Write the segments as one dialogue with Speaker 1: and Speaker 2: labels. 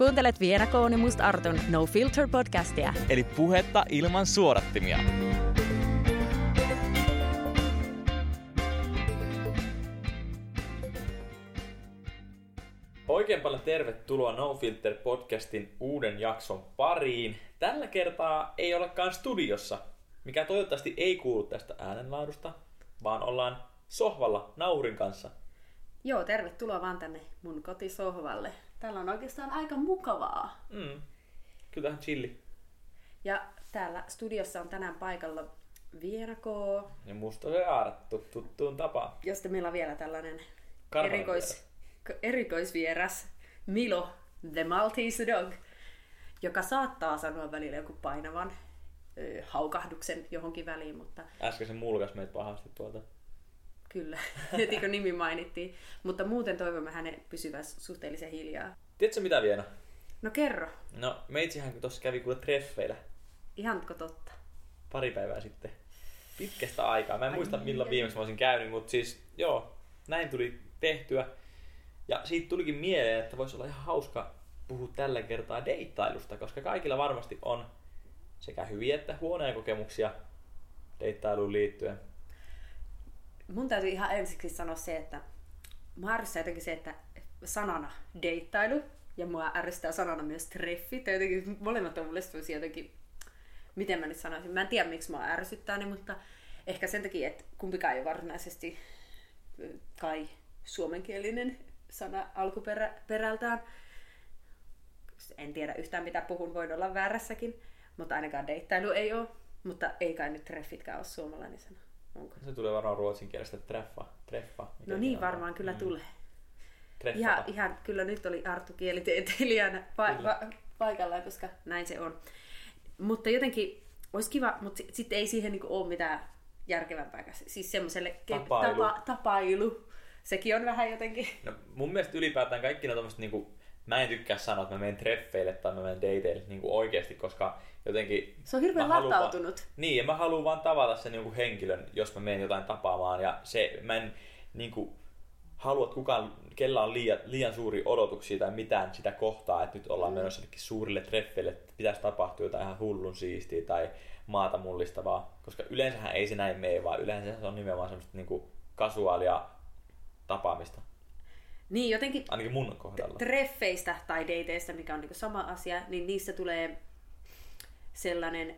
Speaker 1: Kuuntelet Viena Kooni Must Artun No Filter podcastia.
Speaker 2: Eli puhetta ilman suodattimia. Oikein paljon tervetuloa No Filter podcastin uuden jakson pariin. Tällä kertaa ei olekaan studiossa, mikä toivottavasti ei kuulu tästä äänenlaadusta, vaan ollaan sohvalla Naurin kanssa.
Speaker 3: Joo, tervetuloa vaan tänne mun kotisohvalle. Täällä on oikeastaan aika mukavaa.
Speaker 2: Mm. Kyllä tähän chilli.
Speaker 3: Ja täällä studiossa on tänään paikalla Vienako,
Speaker 2: Ja musta se aarattu tuttuun tapaan.
Speaker 3: josta meillä on vielä tällainen erikois, erikoisvieras Milo, the Maltese Dog, joka saattaa sanoa välillä joku painavan ö, haukahduksen johonkin väliin, mutta
Speaker 2: Äsken se mulkas meitä pahasti tuolta.
Speaker 3: Kyllä, heti kun nimi mainittiin. Mutta muuten toivomme hänen pysyvän suhteellisen hiljaa.
Speaker 2: Tiedätkö mitä vielä?
Speaker 3: No kerro,
Speaker 2: No meitsihän kun tossa kävi kuule treffeillä
Speaker 3: ihanko totta?
Speaker 2: pari päivää sitten. Pitkästä aikaa. Mä en
Speaker 3: Ai
Speaker 2: muista
Speaker 3: niin,
Speaker 2: milloin viimeksi mä olisin käynyt, mutta siis joo, näin tuli tehtyä. Ja siitä tulikin mieleen, että voisi olla ihan hauska puhua tällä kertaa deittailusta, koska kaikilla varmasti on sekä hyviä että huonoja kokemuksia deittailuun liittyen.
Speaker 3: Mun täytyy ihan ensiksi sanoa se, että mua ärsyttää jotenkin se, että sanana deittailu ja mua ärsyttää sanana myös treffit. Ja jotenkin molemmat on mulle semmosia jotenkin, miten mä nyt sanoisin, mä en tiedä miksi mua ärsyttää ne, mutta ehkä sen takia, että kumpikaan ei ole varsinaisesti kai suomenkielinen sana alkuperältään. En tiedä yhtään mitä puhun, voin olla väärässäkin, mutta ainakaan deittailu ei ole. Mutta ei kai nyt treffitkään ole suomalainen sana. Onko?
Speaker 2: Se tulee varmaan ruotsin kielestä treffa. treffa mikä
Speaker 3: No niin
Speaker 2: on?
Speaker 3: varmaan kyllä
Speaker 2: Mm.
Speaker 3: tulee.
Speaker 2: Treffata.
Speaker 3: Ihan, ihan, kyllä nyt oli Arttu kielitieteilijänä pa- pa- paikallaan, koska näin se on. Mutta jotenkin olisi kiva, mutta sitten sit ei siihen niinku ole mitään järkevämpää. Siis semmoiselle ke-
Speaker 2: Tapailu.
Speaker 3: Tapa, tapailu. Sekin on vähän jotenkin...
Speaker 2: No, mun mielestä ylipäätään kaikki ne tommoset niinku, mä en tykkää sanoa, että mä menen treffeille tai mä menen dateille niinku oikeesti, koska jotenkin...
Speaker 3: Se on hirveän latautunut.
Speaker 2: Vaan, niin, ja mä haluan vaan tavata sen niinku henkilön, jos mä menen jotain tapaamaan, ja se, mä en niinku halua, että kukaan, kella on liian, liian suuri odotuksia tai mitään sitä kohtaa, että nyt ollaan menossa jonnekin suurille treffeille, että pitäisi tapahtua jotain ihan hullun siistiä tai maata mullistavaa, koska yleensähän ei se näin mene, vaan yleensä se on nimenomaan semmoista niinku kasuaalia tapaamista.
Speaker 3: Niin, jotenkin
Speaker 2: Ainakin mun kohdalla.
Speaker 3: treffeistä tai dateista, mikä on niinku sama asia, niin niissä tulee sellainen,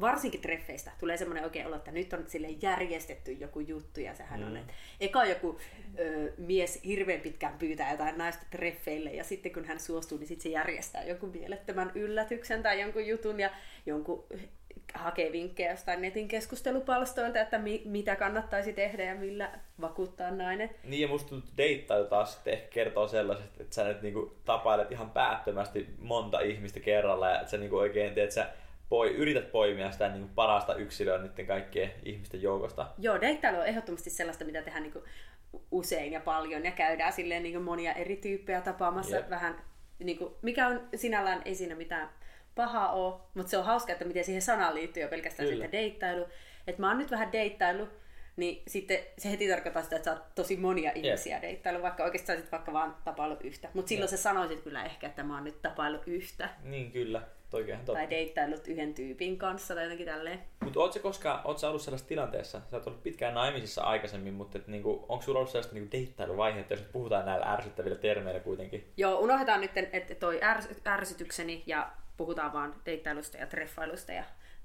Speaker 3: varsinkin treffeistä, tulee semmoinen oikein olo, että nyt on sille järjestetty joku juttu ja sehän mm. on, että eka joku ö, mies hirveän pitkään pyytää jotain naista treffeille ja sitten kun hän suostuu, niin sitten se järjestää jonkun mielettömän yllätyksen tai jonkun jutun ja jonkun hakee vinkkejä jostain netin keskustelupalstoilta, että mi- mitä kannattaisi tehdä ja millä vakuuttaa nainen.
Speaker 2: Niin ja musta deittailu taas sitten ehkä kertoo sellaisesta, että sä nyt niinku tapailet ihan päättömästi monta ihmistä kerralla ja että sä niinku oikein teet, sä poi, yrität poimia sitä niinku parasta yksilöä niiden kaikkien ihmisten joukosta.
Speaker 3: Joo, deittailu on ehdottomasti sellaista, mitä tehdään niin usein ja paljon ja käydään silleen niin monia eri tyyppejä tapaamassa
Speaker 2: Jep.
Speaker 3: vähän, niin kuin, mikä on sinällään ei siinä mitään pahaa ole, mutta se on hauska, että miten siihen sanaan liittyy jo pelkästään
Speaker 2: Kyllä.
Speaker 3: sitten deittailu. Että mä oon nyt vähän deittailu, niin sitten se heti tarkoittaa sitä, että sä oot tosi monia ihmisiä deittailu, vaikka oikeastaan sä olisit vaikka vaan tapailu yhtä. Mutta silloin
Speaker 2: Jep.
Speaker 3: sä sanoisit kyllä ehkä, että mä oon nyt tapailu yhtä.
Speaker 2: Niin kyllä, toikin totta.
Speaker 3: Tai deittailut yhden tyypin kanssa tai jotenkin tälleen.
Speaker 2: Mutta ootko koskaan, oot sä ollut sellaisessa tilanteessa, sä oot ollut pitkään naimisissa aikaisemmin, mutta et niinku, onko sulla ollut sellaista niinku deittailuvaihetta, jos puhutaan näillä ärsyttävillä termeillä kuitenkin?
Speaker 3: Joo, unohdetaan nyt että toi ärs- ärsytykseni ja puhutaan vaan deittailusta ja treffailusta ja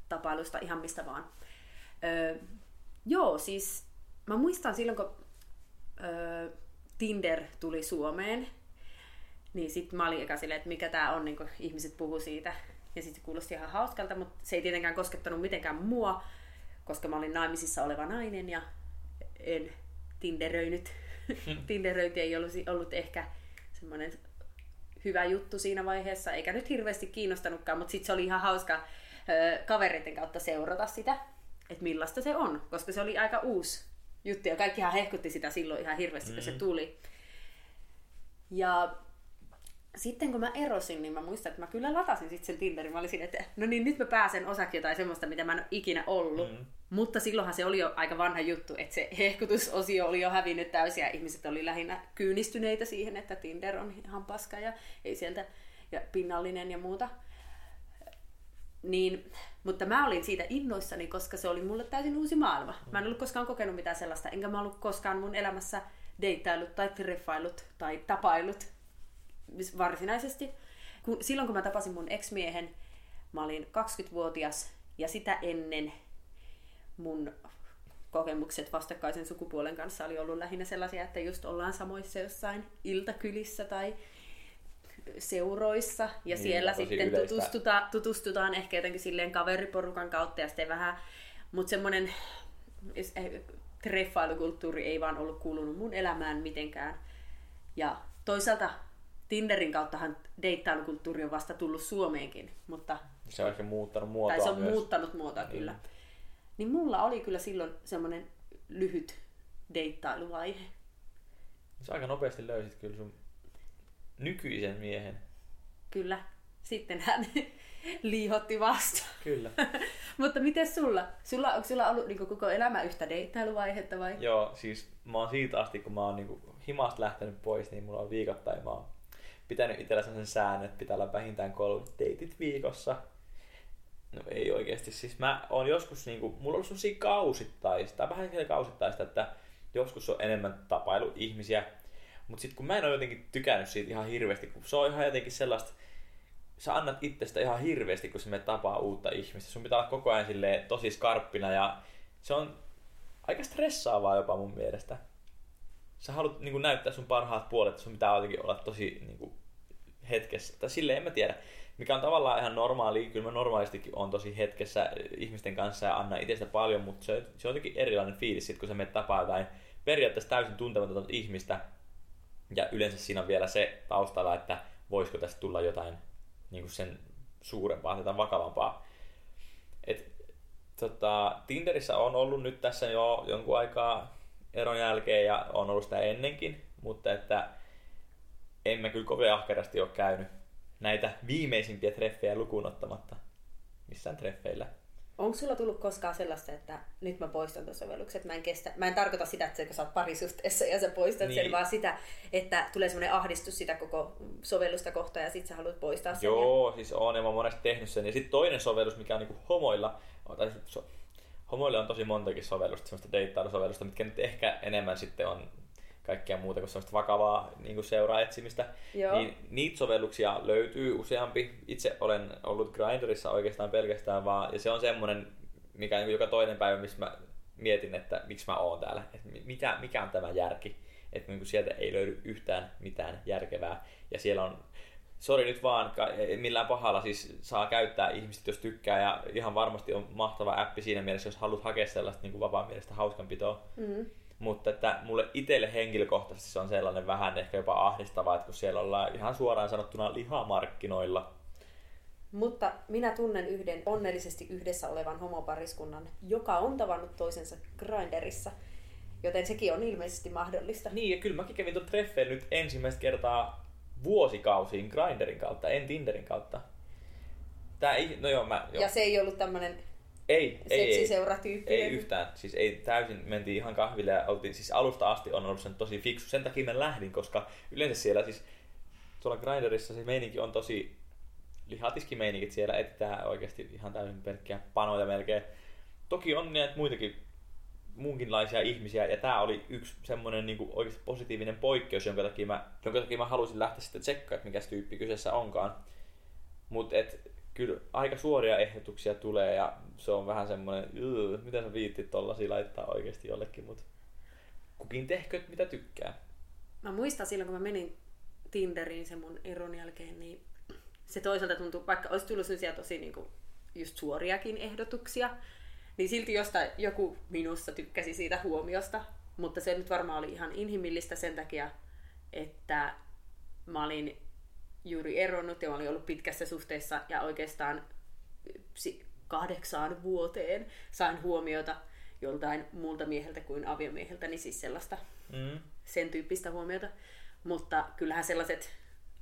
Speaker 3: tapailusta ihan mistä vaan. Öö, joo, siis mä muistan silloin, kun öö, Tinder tuli Suomeen, niin sitten mä olin eka silleen, että mikä tää on, niin kun ihmiset puhuu siitä. Ja sitten se kuulosti ihan hauskalta, mutta se ei tietenkään koskettanut mitenkään mua, koska mä olin naimisissa oleva nainen ja en tinderöinyt. Tinderöinti ei ollut, ollut ehkä semmoinen hyvä juttu siinä vaiheessa, eikä nyt hirveästi kiinnostanutkaan, mutta sitten se oli ihan hauska ö, kavereiden kautta seurata sitä, että millaista se on, koska se oli aika uusi juttu ja kaikkihan hehkutti sitä silloin ihan hirveästi, kun se tuli. Ja sitten kun mä erosin, niin mä muistan, että mä kyllä latasin sitten sen Tinderin. Mä olisin, että no niin, nyt mä pääsen osaksi jotain semmoista, mitä mä en ole ikinä ollut. Mm. Mutta silloinhan se oli jo aika vanha juttu, että se hehkutusosio oli jo hävinnyt täysin ja ihmiset oli lähinnä kyynistyneitä siihen, että Tinder on ihan paska ja ei sieltä ja pinnallinen ja muuta. Niin, mutta mä olin siitä innoissani, koska se oli mulle täysin uusi maailma. Mä en ollut koskaan kokenut mitään sellaista, enkä mä ollut koskaan mun elämässä deittailut tai treffailut tai tapailut varsinaisesti. Kun, silloin kun mä tapasin mun ex-miehen, mä olin 20-vuotias ja sitä ennen mun kokemukset vastakkaisen sukupuolen kanssa oli ollut lähinnä sellaisia, että just ollaan samoissa jossain iltakylissä tai seuroissa ja niin, siellä sitten tutustuta, tutustutaan ehkä jotenkin silleen kaveriporukan kautta ja sitten vähän, mutta semmoinen eh, treffailukulttuuri ei vaan ollut kuulunut mun elämään mitenkään. Ja toisaalta Tinderin kauttahan deittailukulttuuri on vasta tullut Suomeenkin, mutta...
Speaker 2: Se on ehkä muuttanut muotoa
Speaker 3: Tai se on
Speaker 2: myös.
Speaker 3: muuttanut muotoa, kyllä. Niin. niin mulla oli kyllä silloin semmoinen lyhyt deittailuvaihe.
Speaker 2: Se aika nopeasti löysit kyllä sun nykyisen miehen.
Speaker 3: Kyllä. Sitten hän liihotti vasta.
Speaker 2: Kyllä.
Speaker 3: Mutta miten sulla? sulla? Onko sulla ollut niin koko elämä yhtä deittailuvaihetta vai?
Speaker 2: Joo, siis mä oon siitä asti, kun mä oon niin himasta lähtenyt pois, niin mulla on viikoittain mä oon pitänyt itsellä sen säännön, että pitää olla vähintään kolme deitit viikossa. No ei oikeasti. Siis mä oon joskus, niinku, mulla on ollut sellaisia kausittaista, tai vähän kausittaista, että joskus on enemmän tapailu ihmisiä. Mutta sitten kun mä en ole jotenkin tykännyt siitä ihan hirveästi, kun se on ihan jotenkin sellaista, sä annat itsestä ihan hirveästi, kun sä menet tapaa uutta ihmistä. Sun pitää olla koko ajan silleen tosi skarppina ja se on aika stressaavaa jopa mun mielestä. Sä haluat niin näyttää sun parhaat puolet, sun pitää jotenkin olla tosi niin kuin, hetkessä. Tai silleen en mä tiedä. Mikä on tavallaan ihan normaali. Kyllä mä normaalistikin on tosi hetkessä ihmisten kanssa ja anna itsestä paljon, mutta se, se on jotenkin erilainen fiilis sit, kun sä menet tapaa jotain periaatteessa täysin tuntematonta ihmistä. Ja yleensä siinä on vielä se taustalla, että voisiko tästä tulla jotain niin kuin sen suurempaa tai vakavampaa. Et, tota, Tinderissä on ollut nyt tässä jo jonkun aikaa eron jälkeen ja on ollut sitä ennenkin, mutta että en mä kyllä kovin ahkerasti ole käynyt näitä viimeisimpiä treffejä lukuun ottamatta missään treffeillä.
Speaker 3: Onko sulla tullut koskaan sellaista, että nyt mä poistan tuon sovelluksen, että mä en kestä, mä en tarkoita sitä, että sä oot parisuhteessa ja sä poistat niin. sen, vaan sitä, että tulee semmoinen ahdistus sitä koko sovellusta kohtaan ja sit sä haluat poistaa sen.
Speaker 2: Joo, ja... siis on ja mä oon monesti tehnyt sen. Ja sitten toinen sovellus, mikä on niinku homoilla, tai so, homoilla on tosi montakin sovellusta, semmoista deittailusovellusta, mitkä nyt ehkä enemmän sitten on kaikkea muuta kuin sellaista vakavaa niin kuin seuraetsimistä. Joo. Niin niitä sovelluksia löytyy useampi. Itse olen ollut Grinderissa oikeastaan pelkästään vaan, ja se on semmoinen, mikä niin joka toinen päivä, missä mä mietin, että miksi mä oon täällä, että mikä, mikä on tämä järki, että niin sieltä ei löydy yhtään mitään järkevää, ja siellä on sori nyt vaan, millään pahalla siis saa käyttää ihmiset, jos tykkää, ja ihan varmasti on mahtava appi siinä mielessä, jos haluat hakea sellaista niin kuin vapaan mielestä hauskanpitoa. Mm-hmm. Mutta että mulle itselle henkilökohtaisesti se on sellainen vähän ehkä jopa ahdistavaa, että kun siellä ollaan ihan suoraan sanottuna lihamarkkinoilla.
Speaker 3: Mutta minä tunnen yhden onnellisesti yhdessä olevan homopariskunnan, joka on tavannut toisensa Grinderissa. Joten sekin on ilmeisesti mahdollista.
Speaker 2: Niin, ja kyllä mäkin kävin tuon treffeen nyt ensimmäistä kertaa vuosikausiin Grinderin kautta, en Tinderin kautta. Tää ei, no joo, mä, joo.
Speaker 3: Ja se ei ollut tämmönen
Speaker 2: ei, ei,
Speaker 3: ei,
Speaker 2: ei yhtään. Siis ei täysin, mentiin ihan kahville ja oltiin, siis alusta asti on ollut sen tosi fiksu. Sen takia mä lähdin, koska yleensä siellä siis tuolla Grinderissa se meininki on tosi lihatiskimeiningit siellä etsitään oikeasti ihan täysin pelkkiä panoja melkein. Toki on näitä muitakin muunkinlaisia ihmisiä, ja tämä oli yksi semmoinen niin oikeasti positiivinen poikkeus, jonka takia mä, jonka takia mä halusin lähteä sitten tsekkaamaan, että mikä tyyppi kyseessä onkaan. Mutta kyllä aika suoria ehdotuksia tulee ja se on vähän semmoinen, mitä sä viittit tollasia laittaa oikeasti jollekin, mutta kukin tehkö mitä tykkää.
Speaker 3: Mä muistan silloin, kun mä menin Tinderiin sen mun eron jälkeen, niin se toisaalta tuntuu, vaikka olisi tullut sellaisia tosi niin kuin, just suoriakin ehdotuksia, niin silti jostain joku minussa tykkäsi siitä huomiosta, mutta se nyt varmaan oli ihan inhimillistä sen takia, että mä olin juuri eronnut ja mä olin ollut pitkässä suhteessa ja oikeastaan kahdeksaan vuoteen sain huomiota joltain muulta mieheltä kuin aviomieheltä, niin siis sellaista mm. sen tyyppistä huomiota. Mutta kyllähän sellaiset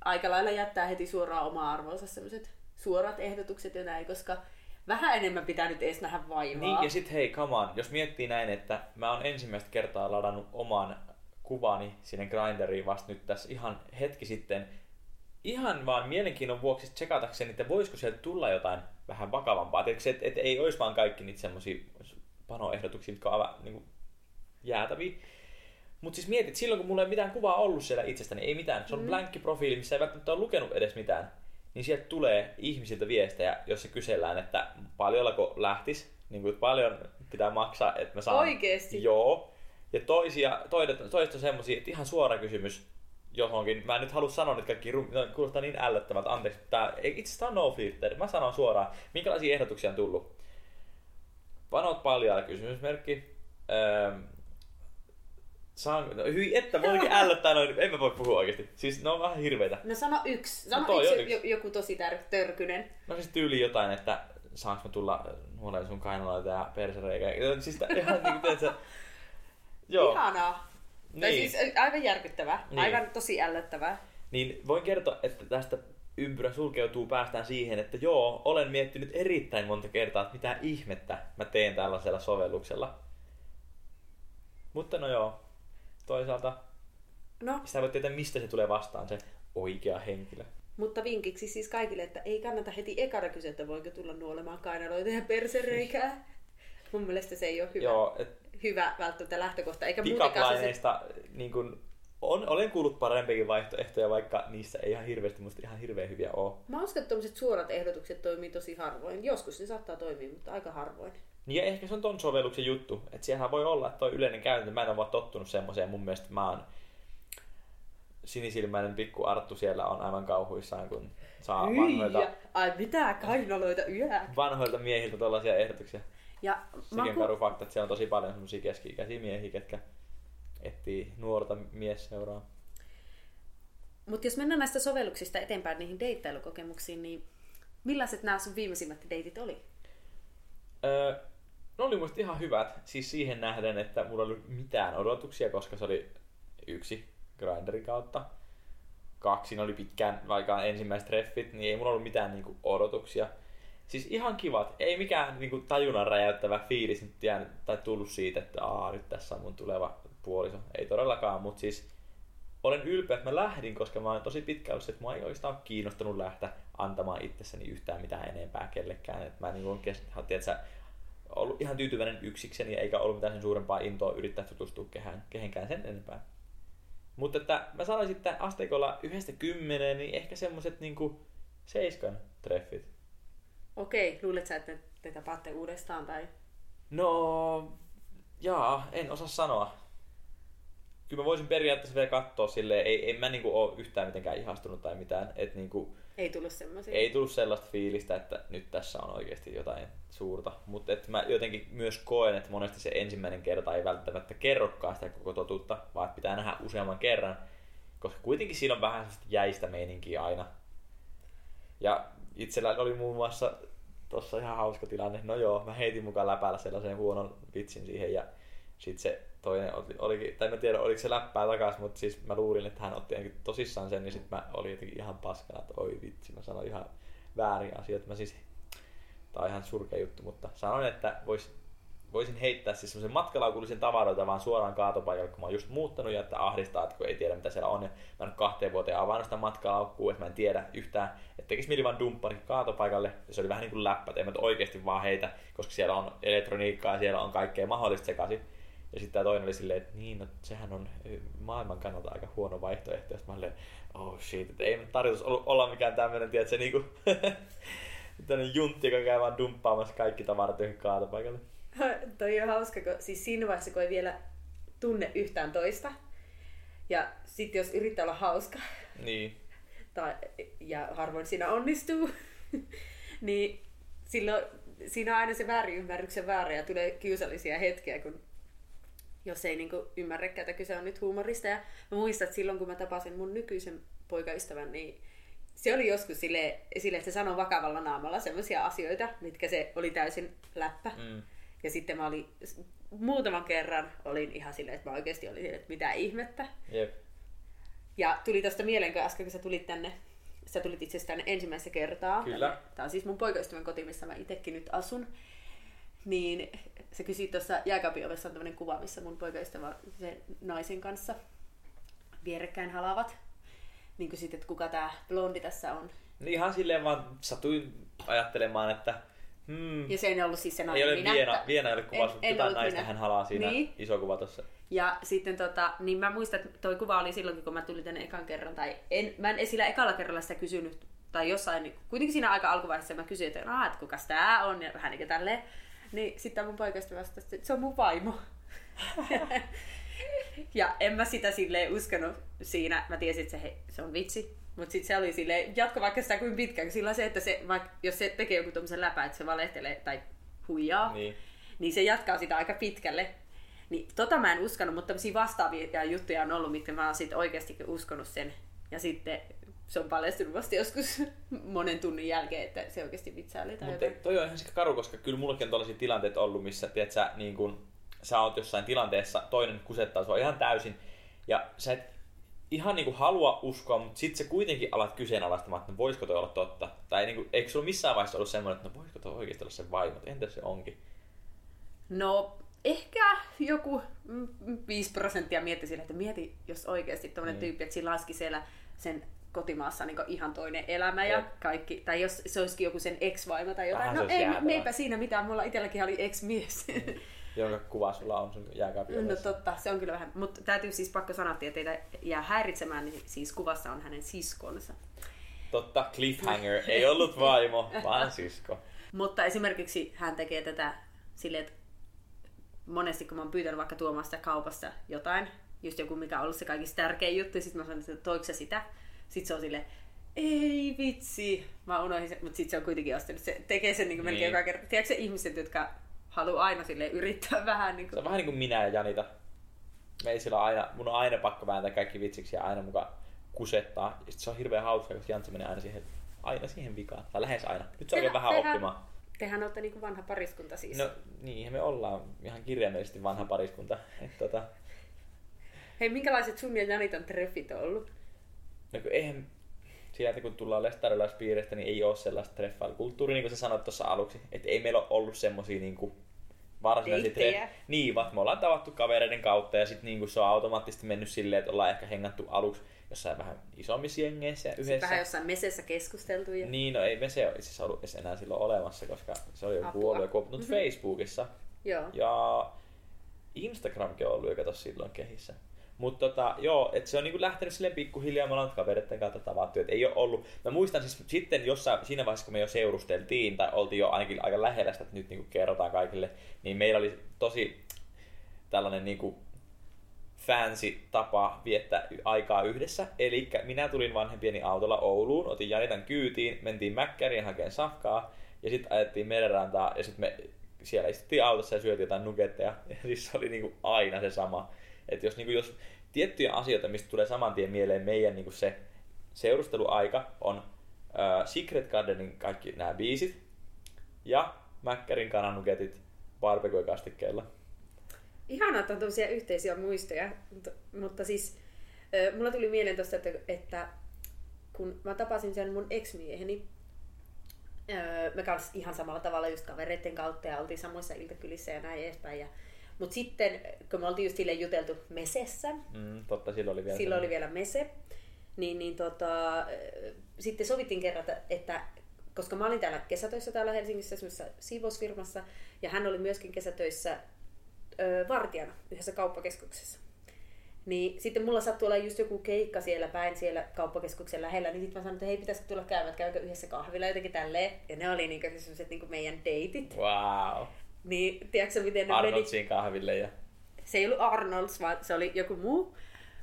Speaker 3: aika lailla jättää heti suoraan omaa arvoonsa sellaiset suorat ehdotukset ja näin, koska vähän enemmän pitää nyt edes nähdä vaivaa.
Speaker 2: Niin, ja sit hei, on, jos miettii näin, että mä oon ensimmäistä kertaa ladannut oman kuvani sinne Grinderiin vasta nyt tässä ihan hetki sitten, ihan vaan mielenkiinnon vuoksi tsekatakseni, että voisiko sieltä tulla jotain vähän vakavampaa. Että et, ei olisi vaan kaikki niitä semmosia panoehdotuksia, jotka ovat niin kuin, jäätäviä. Mutta siis mietit, silloin kun mulla ei mitään kuvaa ollut siellä itsestäni, ei mitään. Se on mm. blankki profiili, missä ei välttämättä ole lukenut edes mitään. Niin sieltä tulee ihmisiltä viestejä, jossa kysellään, että paljonko lähtis, niin kuin paljon pitää maksaa, että mä saan.
Speaker 3: Oikeesti?
Speaker 2: Joo. Ja toisia, toiset, toiset on semmosia, että ihan suora kysymys johonkin. Mä en nyt halua sanoa nyt kaikki, no, kuulostaa niin ällöttävältä, anteeksi. Tää, itse asiassa on no filter. Mä sanon suoraan, minkälaisia ehdotuksia on tullut. Panot paljon kysymysmerkki. Öö, Saan, no hyi, että voikin ällöttää noin, en mä voi puhua oikeesti. Siis ne on vähän hirveitä.
Speaker 3: No sano yksi. Sano no yksi, yksi, joku tosi tär- törkynen.
Speaker 2: No siis tyyli jotain, että saanko mä tulla nuoleen sun kainaloita ja persereikä. Siis ihan niinku teet
Speaker 3: Joo. Ihanaa. Niin. Tai siis aivan järkyttävää. Niin. Aivan tosi ällöttävää.
Speaker 2: Niin voin kertoa, että tästä ympyrä sulkeutuu, päästään siihen, että joo, olen miettinyt erittäin monta kertaa, että mitä ihmettä mä teen tällaisella sovelluksella. Mutta no joo, toisaalta no. sitä voi tietää, mistä se tulee vastaan, se oikea henkilö.
Speaker 3: Mutta vinkiksi siis kaikille, että ei kannata heti ekana kysyä, että voiko tulla nuolemaan kainaloita ja persereikää. Mun mielestä se ei ole hyvä, Joo, et, hyvä välttämättä lähtökohta. Eikä
Speaker 2: Pikaplaineista se... niin kun, on, olen kuullut parempikin vaihtoehtoja, vaikka niissä ei ihan hirveästi musta ihan hirveän hyviä ole.
Speaker 3: Mä uskon, että suorat ehdotukset toimii tosi harvoin. Joskus ne saattaa toimia, mutta aika harvoin.
Speaker 2: Niin ja ehkä se on ton sovelluksen juttu. Että siellä voi olla, että toi yleinen käytäntö, mä en ole vaan tottunut semmoiseen. Mun mielestä mä oon sinisilmäinen pikku Arttu siellä on aivan kauhuissaan, kun saa Hyi, vanhoilta...
Speaker 3: Ai mitä kainaloita yö?
Speaker 2: Vanhoilta miehiltä tällaisia ehdotuksia. Ja Sekin on karu fakta, että siellä on tosi paljon semmoisia keski-ikäisiä miehiä, ketkä etsii nuorta miesseuraa.
Speaker 3: Mutta jos mennään näistä sovelluksista eteenpäin niihin deittailukokemuksiin, niin millaiset nämä sun viimeisimmät deitit oli?
Speaker 2: Öö, ne oli musta ihan hyvät. Siis siihen nähden, että mulla oli mitään odotuksia, koska se oli yksi Grinderin kautta. Kaksi, oli pitkään, vaikka ensimmäiset treffit, niin ei mulla ollut mitään niinku odotuksia. Siis ihan kivat. Ei mikään niinku tajunnan räjäyttävä fiilis nyt jäänyt, tai tullut siitä, että Aa, nyt tässä on mun tuleva puoliso. Ei todellakaan, mutta siis olen ylpeä, että mä lähdin, koska mä olen tosi pitkä ollut, että mä ei oikeastaan kiinnostunut lähteä antamaan itsessäni yhtään mitään enempää kellekään. Että mä niin kuin tiedätkö, ollut ihan tyytyväinen yksikseni, eikä ollut mitään sen suurempaa intoa yrittää tutustua kehään, kehenkään sen enempää. Mutta että mä sanoisin, että asteikolla yhdestä kymmeneen, niin ehkä semmoset niinku seiskan treffit.
Speaker 3: Okei, luulet sä, että te tapaatte uudestaan tai?
Speaker 2: No, jaa, en osaa sanoa kyllä mä voisin periaatteessa vielä katsoa silleen, ei, en mä niinku ole yhtään mitenkään ihastunut tai mitään. Et niinku,
Speaker 3: ei tullut semmoisia.
Speaker 2: Ei tullut sellaista fiilistä, että nyt tässä on oikeasti jotain suurta. Mutta mä jotenkin myös koen, että monesti se ensimmäinen kerta ei välttämättä kerrokaan sitä koko totuutta, vaan pitää nähdä useamman kerran. Koska kuitenkin siinä on vähän jäistä meininkiä aina. Ja itsellä oli muun muassa tossa ihan hauska tilanne. No joo, mä heitin mukaan läpäällä sellaisen huonon vitsin siihen ja sit se toinen oli, olikin, tai mä tiedä oliko se läppää takas, mutta siis mä luulin, että hän otti jotenkin tosissaan sen, niin sitten mä olin jotenkin ihan paskana, että oi vitsi, mä sanoin ihan väärin asioita. Mä siis, on ihan surkea juttu, mutta sanoin, että vois, voisin heittää siis semmoisen matkalaukullisen tavaroita vaan suoraan kaatopaikalle, kun mä oon just muuttanut ja että ahdistaa, että kun ei tiedä mitä siellä on. Ja mä en kahteen vuoteen avannut sitä matkalaukkua, että mä en tiedä yhtään, että tekis mieli vaan dumppari kaatopaikalle. Ja se oli vähän niin kuin läppä, että en mä oikeasti vaan heitä, koska siellä on elektroniikkaa siellä on kaikkea mahdollista sekaisin. Ja sitten tämä toinen oli silleen, että niin, no, sehän on maailman kannalta aika huono vaihtoehto. Ja mä olin, oh shit, että ei tarkoitus olla mikään tämmöinen, tiedätkö, niinku, tämmöinen juntti, joka käy vaan dumppaamassa kaikki tavarat johon kaatopaikalle.
Speaker 3: Toi on hauska, kun siis siinä vaiheessa, kun ei vielä tunne yhtään toista. Ja sitten jos yrittää olla hauska.
Speaker 2: Niin.
Speaker 3: Tai, ja harvoin siinä onnistuu. niin silloin siinä on aina se väärinymmärryksen väärä ja tulee kiusallisia hetkiä, kun jos ei niinku ymmärrä, että kyse on nyt huumorista. Ja mä muistan, että silloin kun mä tapasin mun nykyisen poikaystävän, niin se oli joskus sille, sille että se sanoi vakavalla naamalla sellaisia asioita, mitkä se oli täysin läppä. Mm. Ja sitten mä olin muutaman kerran olin ihan silleen, että mä oikeasti olin silleen, että mitä ihmettä.
Speaker 2: Jep.
Speaker 3: Ja tuli tästä mieleen, kun äsken kun sä tulit tänne, sä tulit itse asiassa tänne ensimmäistä kertaa.
Speaker 2: Kyllä.
Speaker 3: Tämä on siis mun poikaystävän koti, missä mä itsekin nyt asun. Niin se kysyi tuossa jääkaapin ovessa on tämmöinen kuva, missä mun poikaystävä sen naisen kanssa vierekkäin halavat. Niin kysyt, että kuka tämä blondi tässä on.
Speaker 2: Niin ihan silleen vaan satuin ajattelemaan, että hmm,
Speaker 3: Ja se ei ollut siis se
Speaker 2: ei
Speaker 3: nainen
Speaker 2: ole
Speaker 3: minä.
Speaker 2: Viena,
Speaker 3: että-
Speaker 2: Viena ei ole kuvassa,
Speaker 3: en-
Speaker 2: mutta
Speaker 3: en
Speaker 2: jotain naista
Speaker 3: minä.
Speaker 2: hän halaa siinä
Speaker 3: Niin.
Speaker 2: iso kuva tuossa.
Speaker 3: Ja sitten tota, niin mä muistan, että toi kuva oli silloinkin, kun mä tulin tänne ekan kerran, tai en, mä en esillä ekalla kerralla sitä kysynyt, tai jossain, niin kuitenkin siinä aika alkuvaiheessa mä kysyin, että, "Aa, että kukas tää on, ja vähän niin kuin tälleen. Niin sitten mun poikasta vastasi, että se on mun vaimo. ja en mä sitä silleen uskonut siinä, mä tiesin, että se, he, se on vitsi. Mutta sitten se oli silleen, jatko vaikka sitä kuin pitkään, kun sillä se, että se, vaikka, jos se tekee joku tommosen läpä, että se valehtelee tai huijaa,
Speaker 2: Niin.
Speaker 3: niin se jatkaa sitä aika pitkälle. Niin tota mä en uskonut, mutta tämmöisiä vastaavia juttuja on ollut, mitkä mä oon sitten oikeastikin uskonut sen. Ja sitten se on paljastunut vasta joskus monen tunnin jälkeen, että se oikeasti vitsaili tai
Speaker 2: Mutta toi on ihan sika karu, koska kyllä mullakin on tällaisia tilanteita ollut, missä tiedät, sä, niin kun, sä oot jossain tilanteessa, toinen kusettaa sua ihan täysin, ja sä et ihan niin kuin halua uskoa, mutta sitten sä kuitenkin alat kyseenalaistamaan, että no voisiko toi olla totta. Tai niin kuin, eikö sulla missään vaiheessa ollut semmoinen, että no voisiko toi oikeasti olla se vaimo, entä se onkin?
Speaker 3: No, ehkä joku mm, 5 prosenttia mietti sille, että mieti, jos oikeasti tämmöinen
Speaker 2: Niin.
Speaker 3: tyyppi, että sillä olisikin siellä sen kotimaassa niin ihan toinen elämä ja
Speaker 2: Jep.
Speaker 3: kaikki, tai jos se olisikin joku sen ex-vaimo tai jotain.
Speaker 2: Vähän
Speaker 3: no ei,
Speaker 2: jäätävää.
Speaker 3: meipä siinä mitään, mulla itselläkin oli ex-mies.
Speaker 2: Jonka kuva sulla on sun jääkaapin
Speaker 3: No totta, se on kyllä vähän. Mutta täytyy siis pakko sanoa, että teitä jää häiritsemään, niin siis kuvassa on hänen siskonsa.
Speaker 2: Totta, cliffhanger, ei ollut vaimo, vaan sisko.
Speaker 3: Mutta esimerkiksi hän tekee tätä silleen, että monesti kun mä oon pyytänyt vaikka tuomaan sitä kaupasta jotain, just joku mikä on ollut se kaikista tärkein juttu, ja sitten mä sanon, että toiko sitä? Sitten se on silleen, ei vitsi, mä unohdin sen, mutta sitten se on kuitenkin ostanut. Se tekee sen niin kuin melkein
Speaker 2: Niin.
Speaker 3: joka kerta. Tiedätkö se ihmiset, jotka haluaa aina sille yrittää vähän niin
Speaker 2: Se
Speaker 3: kuin...
Speaker 2: on vähän niin kuin minä ja Janita. Meisillä on aina, mun on aina pakko vääntää kaikki vitsiksi ja aina mukaan kusettaa. Ja sit se on hirveän hauskaa, koska Jantsi menee aina siihen, aina siihen vikaan. Tai lähes aina. Nyt se on vähän oppimaan.
Speaker 3: Tehän olette niin kuin vanha pariskunta siis.
Speaker 2: No niin, me ollaan ihan kirjaimellisesti vanha pariskunta. Et, tota,
Speaker 3: Hei, minkälaiset sun ja Janitan treffit on ollut?
Speaker 2: No kun eihän, sieltä kun tullaan lestarilaispiiristä, niin ei ole sellaista treffailukulttuuria, niin kuin sä sanoit tuossa aluksi. Että ei meillä ole ollut semmosia niin kuin varsinaisia
Speaker 3: Deittejä.
Speaker 2: Niin, vaan me ollaan tavattu kavereiden kautta ja sitten niin se on automaattisesti mennyt silleen, että ollaan ehkä hengattu aluksi jossain vähän isommissa jengeissä ja yhdessä.
Speaker 3: Vähän jossain mesessä keskusteltu. Ja...
Speaker 2: Niin, no ei me se ole itse asiassa ollut edes enää silloin olemassa, koska se oli jo kuollut ja kuoppunut
Speaker 3: Mhm.
Speaker 2: Facebookissa.
Speaker 3: Joo.
Speaker 2: Ja Instagramkin on ollut jo silloin kehissä. Mutta tota, joo, että se on niinku lähtenyt silleen pikkuhiljaa, me ollaan kavereiden kautta tavattu, että ei ole ollut. Mä muistan siis sitten jossain, siinä vaiheessa, kun me jo seurusteltiin, tai oltiin jo ainakin aika lähellä sitä, että nyt niinku kerrotaan kaikille, niin meillä oli tosi tällainen niinku fancy tapa viettää aikaa yhdessä. Eli minä tulin vanhempieni autolla Ouluun, otin Janitan kyytiin, mentiin Mäkkäriin hakemaan safkaa, ja sitten ajettiin merenrantaa, ja sitten me siellä istuttiin autossa ja syötiin jotain nuketteja. Ja siis se oli niinku aina se sama. Että jos, niinku, jos tiettyjä asioita, mistä tulee saman tien mieleen meidän niinku se seurusteluaika, on äh, Secret Gardenin kaikki nämä biisit, ja Mäkkärin kananuketit barbecue-kastikkeilla.
Speaker 3: Ihanaa, että on tämmöisiä yhteisiä muistoja, mutta, mutta siis ö, mulla tuli mieleen tuosta, että, että kun mä tapasin sen mun ex-mieheni, me kanssa ihan samalla tavalla just kavereiden kautta ja oltiin samoissa iltakylissä ja näin edespäin. Ja, mutta sitten, kun me oltiin just silleen juteltu mesessä,
Speaker 2: Mm, totta, silloin oli vielä
Speaker 3: silloin oli vielä mese, niin, niin tota, ö, sitten sovittiin kerran, että- koska mä olin täällä kesätöissä täällä Helsingissä semmoisessa siivousfirmassa, ja hän oli myöskin kesätöissä ö, vartijana yhdessä kauppakeskuksessa. Niin sitten mulla sattui olla just joku keikka siellä päin, siellä kauppakeskuksen lähellä, niin sitten mä sanoin, että hei, pitäisikö tulla käymään, käykö yhdessä kahvilla jotenkin tälleen. Ja ne oli niinku sellaiset niinku meidän deitit.
Speaker 2: Wow.
Speaker 3: Niin, tiedätkö miten ne meni?
Speaker 2: Arnoldsin kahville ja...
Speaker 3: se ei ollut Arnolds, vaan se oli joku muu.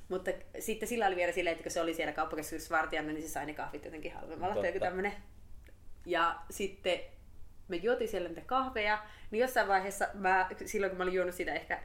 Speaker 3: Mutta sitten sillä oli vielä silleen, että kun se oli siellä kauppakeskuksessa vartijana, niin se sai ne kahvit jotenkin halvemmalla.
Speaker 2: Totta.
Speaker 3: Joku tämmönen. Ja sitten me juotiin siellä niitä kahveja, niin jossain vaiheessa mä, silloin kun mä olin juonut sitä ehkä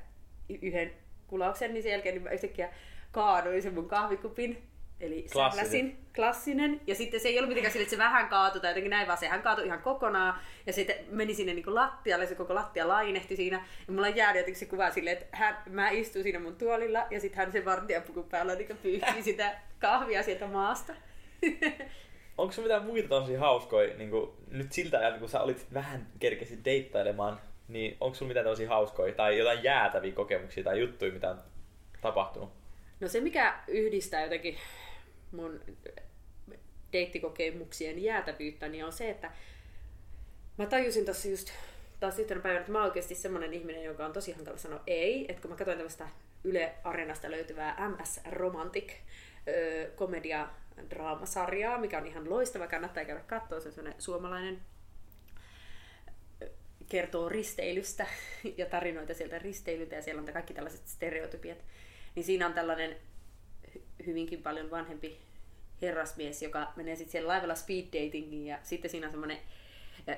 Speaker 3: yhden kulauksen, niin sen jälkeen niin mä yhtäkkiä kaaduin sen mun kahvikupin. Eli
Speaker 2: Klassinen.
Speaker 3: sähläsin, klassinen. Ja sitten se ei ollut mitenkään sille, että se vähän kaatui tai jotenkin näin, vaan sehän kaatui ihan kokonaan. Ja sitten meni sinne niin lattialle, se koko lattia lainehti siinä. Ja mulla jäänyt jotenkin se kuva silleen, että hän, mä istuin siinä mun tuolilla ja sitten hän sen vartijapukun päällä niin pyyhki sitä kahvia sieltä maasta.
Speaker 2: Onko se mitään muita tosi hauskoja, niin kuin, nyt siltä ajalta, kun sä olit vähän kerkesit deittailemaan, niin onko sulla mitään tosi hauskoja tai jotain jäätäviä kokemuksia tai juttuja, mitä on tapahtunut?
Speaker 3: No se, mikä yhdistää jotenkin mun deittikokemuksien jäätävyyttä, niin on se, että mä tajusin tuossa just taas yhtenä päivänä, että mä oon oikeasti semmonen ihminen, joka on tosi hankala sanoa ei. Että kun mä katsoin tällaista Yle Areenasta löytyvää MS Romantic komedia draamasarjaa, mikä on ihan loistava, kannattaa käydä katsoa, se on suomalainen kertoo risteilystä ja tarinoita sieltä risteilyltä ja siellä on kaikki tällaiset stereotypiat. Niin siinä on tällainen hyvinkin paljon vanhempi herrasmies, joka menee sitten siellä laivalla speed datingiin ja sitten siinä on semmoinen,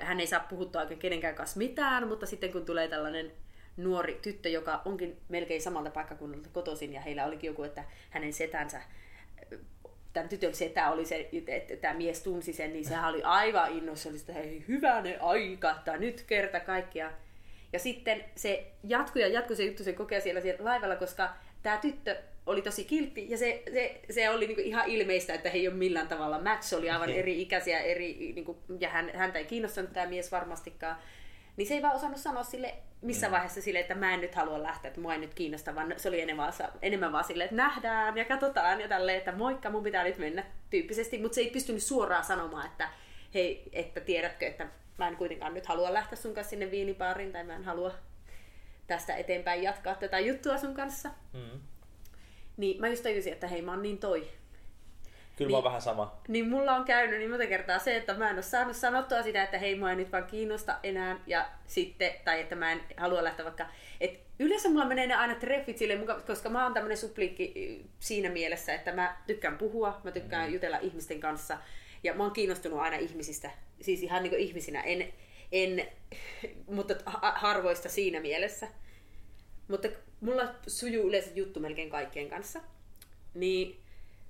Speaker 3: hän ei saa puhuttua oikein kenenkään kanssa mitään, mutta sitten kun tulee tällainen nuori tyttö, joka onkin melkein samalta paikkakunnalta kotoisin ja heillä olikin joku, että hänen setänsä tämän tytön setä oli se, että tämä mies tunsi sen, niin sehän oli aivan innossa, oli sitä, hei hyvänen aika, että nyt kerta kaikkia. Ja sitten se jatkui ja jatkui se juttu, se kokea siellä, siellä laivalla, koska tämä tyttö oli tosi kiltti ja se, se, se oli niinku ihan ilmeistä, että he ei ole millään tavalla match, oli aivan eri ikäisiä eri, niinku, ja hän, häntä ei kiinnostanut tämä mies varmastikaan. Niin se ei vaan osannut sanoa sille missä vaiheessa sille, että mä en nyt halua lähteä, että mua ei nyt kiinnosta, vaan se oli enemmän, enemmän vaan silleen, että nähdään ja katsotaan ja tälleen, että moikka, mun pitää nyt mennä tyyppisesti, mutta se ei pystynyt suoraan sanomaan, että hei, että tiedätkö, että mä en kuitenkaan nyt halua lähteä sun kanssa sinne viinipaariin tai mä en halua tästä eteenpäin jatkaa tätä juttua sun kanssa.
Speaker 2: Mm.
Speaker 3: Niin mä just tajusin, että hei mä oon niin toi.
Speaker 2: Kyllä mä oon vähän sama.
Speaker 3: Niin mulla on käynyt niin monta kertaa se, että mä en ole saanut sanottua sitä, että hei mua ei nyt vaan kiinnosta enää. Ja sitten, tai että mä en halua lähteä vaikka... Et yleensä mulla menee ne aina treffit muka- koska mä oon tämmönen suplikki y, siinä mielessä, että mä tykkään puhua, mä tykkään jutella ihmisten kanssa. Ja mä oon kiinnostunut aina ihmisistä, siis ihan niin ihmisinä, en, en, mutta ha- harvoista siinä mielessä. Mutta mulla sujuu yleensä juttu melkein kaikkien kanssa. Niin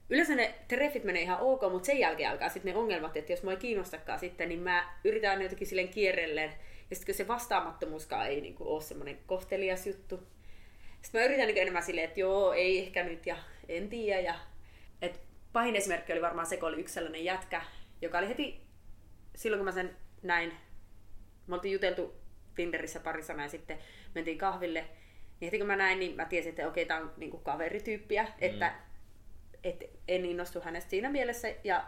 Speaker 3: yleensä ne treffit menee ihan ok, mutta sen jälkeen alkaa sitten ne ongelmat, että jos mua ei kiinnostakaan sitten, niin mä yritän jotenkin silleen kierrelleen. Ja sitten se vastaamattomuuskaan ei niinku ole semmoinen kohtelias juttu. Sitten mä yritän niinku enemmän silleen, että joo, ei ehkä nyt ja en tiedä. Ja, et pahin esimerkki oli varmaan se, kun oli yksi sellainen jätkä, joka oli heti silloin kun mä sen näin, me oltiin juteltu Tinderissä pari sanaa ja sitten mentiin kahville, niin heti kun mä näin, niin mä tiesin, että okei, tää on niinku kaverityyppiä, että et en innostu hänestä siinä mielessä. Ja